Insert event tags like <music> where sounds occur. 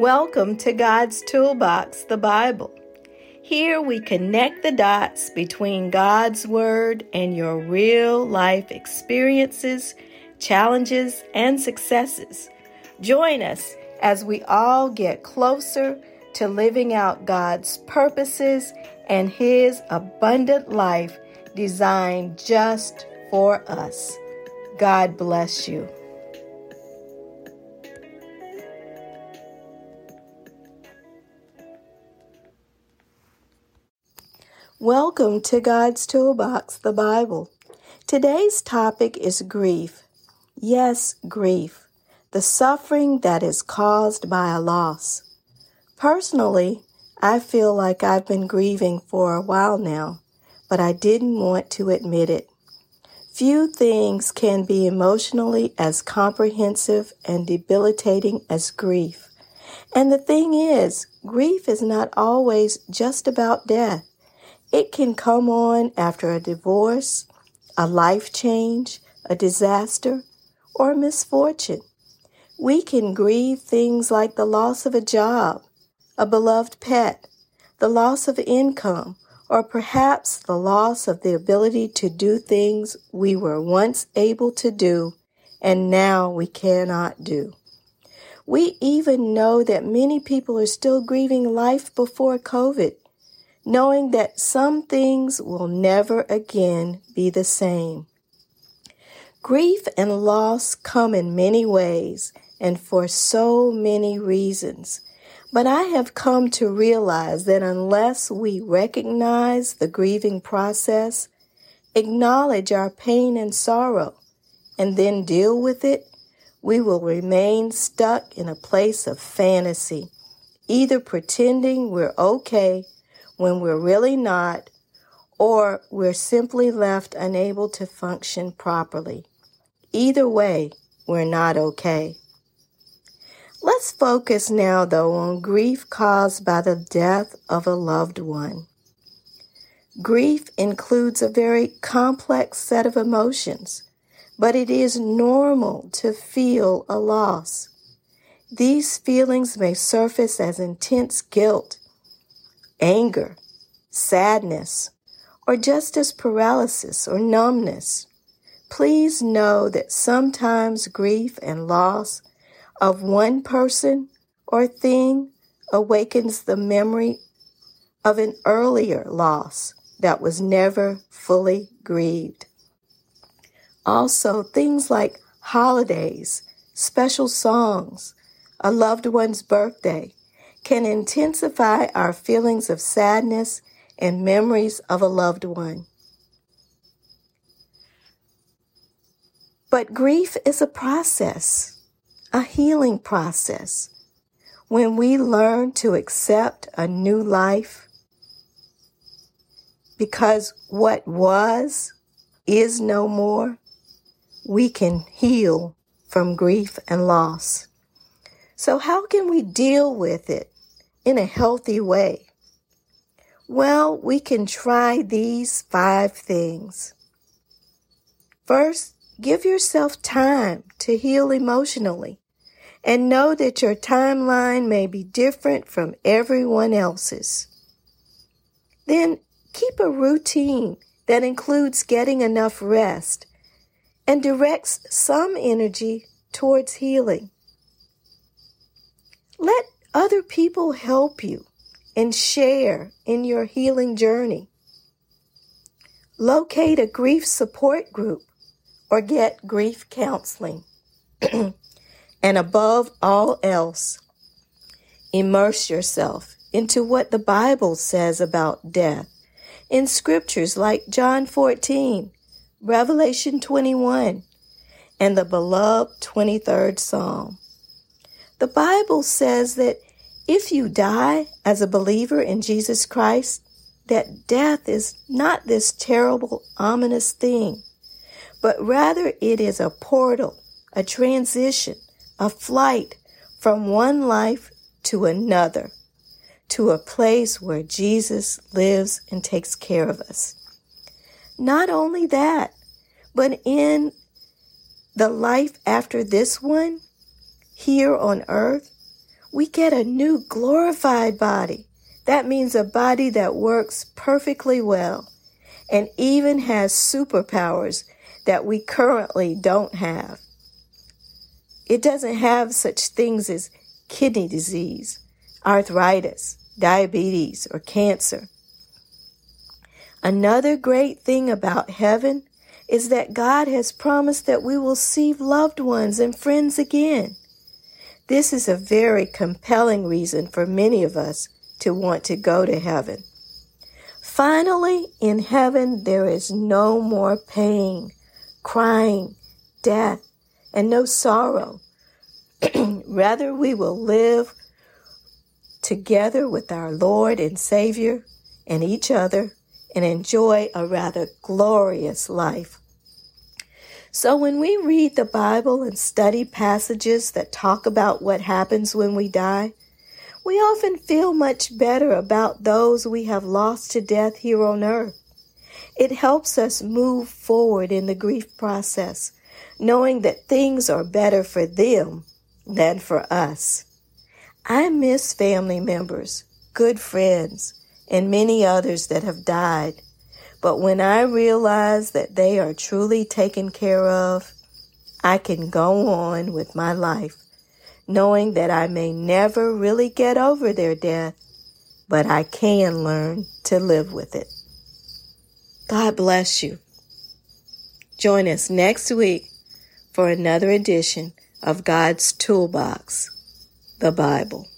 Welcome to God's Toolbox, the Bible. Here we connect the dots between God's Word and your real life experiences, challenges, and successes. Join us as we all get closer to living out God's purposes and His abundant life designed just for us. God bless you. Welcome to God's Toolbox, the Bible. Today's topic is grief. Yes, grief, the suffering that is caused by a loss. Personally, I feel like I've been grieving for a while now, but I didn't want to admit it. Few things can be emotionally as comprehensive and debilitating as grief. And the thing is, grief is not always just about death. It can come on after a divorce, a life change, a disaster, or a misfortune. We can grieve things like the loss of a job, a beloved pet, the loss of income, or perhaps the loss of the ability to do things we were once able to do and now we cannot do. We even know that many people are still grieving life before COVID knowing that some things will never again be the same. Grief and loss come in many ways and for so many reasons. But I have come to realize that unless we recognize the grieving process, acknowledge our pain and sorrow, and then deal with it, we will remain stuck in a place of fantasy, either pretending we're okay when we're really not, or we're simply left unable to function properly. Either way, we're not okay. Let's focus now, though, on grief caused by the death of a loved one. Grief includes a very complex set of emotions, but it is normal to feel a loss. These feelings may surface as intense guilt, anger, sadness, or just as paralysis or numbness. Please know that sometimes grief and loss of one person or thing awakens the memory of an earlier loss that was never fully grieved. Also, things like holidays, special songs, a loved one's birthday, can intensify our feelings of sadness and memories of a loved one. But grief is a process, a healing process. When we learn to accept a new life, because what was is no more, we can heal from grief and loss. So, how can we deal with it in a healthy way? Well, we can try these five things. First, give yourself time to heal emotionally and know that your timeline may be different from everyone else's. Then keep a routine that includes getting enough rest and directs some energy towards healing. Other people help you and share in your healing journey. Locate a grief support group or get grief counseling. <clears throat> and above all else, immerse yourself into what the Bible says about death in scriptures like John 14, Revelation 21, and the beloved 23rd Psalm. The Bible says that if you die as a believer in Jesus Christ, that death is not this terrible, ominous thing, but rather it is a portal, a transition, a flight from one life to another, to a place where Jesus lives and takes care of us. Not only that, but in the life after this one, here on earth, we get a new glorified body. That means a body that works perfectly well and even has superpowers that we currently don't have. It doesn't have such things as kidney disease, arthritis, diabetes, or cancer. Another great thing about heaven is that God has promised that we will see loved ones and friends again. This is a very compelling reason for many of us to want to go to heaven. Finally, in heaven, there is no more pain, crying, death, and no sorrow. <clears throat> Rather, we will live together with our Lord and Savior and each other and enjoy a rather glorious life. So, when we read the Bible and study passages that talk about what happens when we die, we often feel much better about those we have lost to death here on earth. It helps us move forward in the grief process, knowing that things are better for them than for us. I miss family members, good friends, and many others that have died but when I realize that they are truly taken care of, I can go on with my life, knowing that I may never really get over their death, but I can learn to live with it. God bless you. Join us next week for another edition of God's Toolbox, the Bible.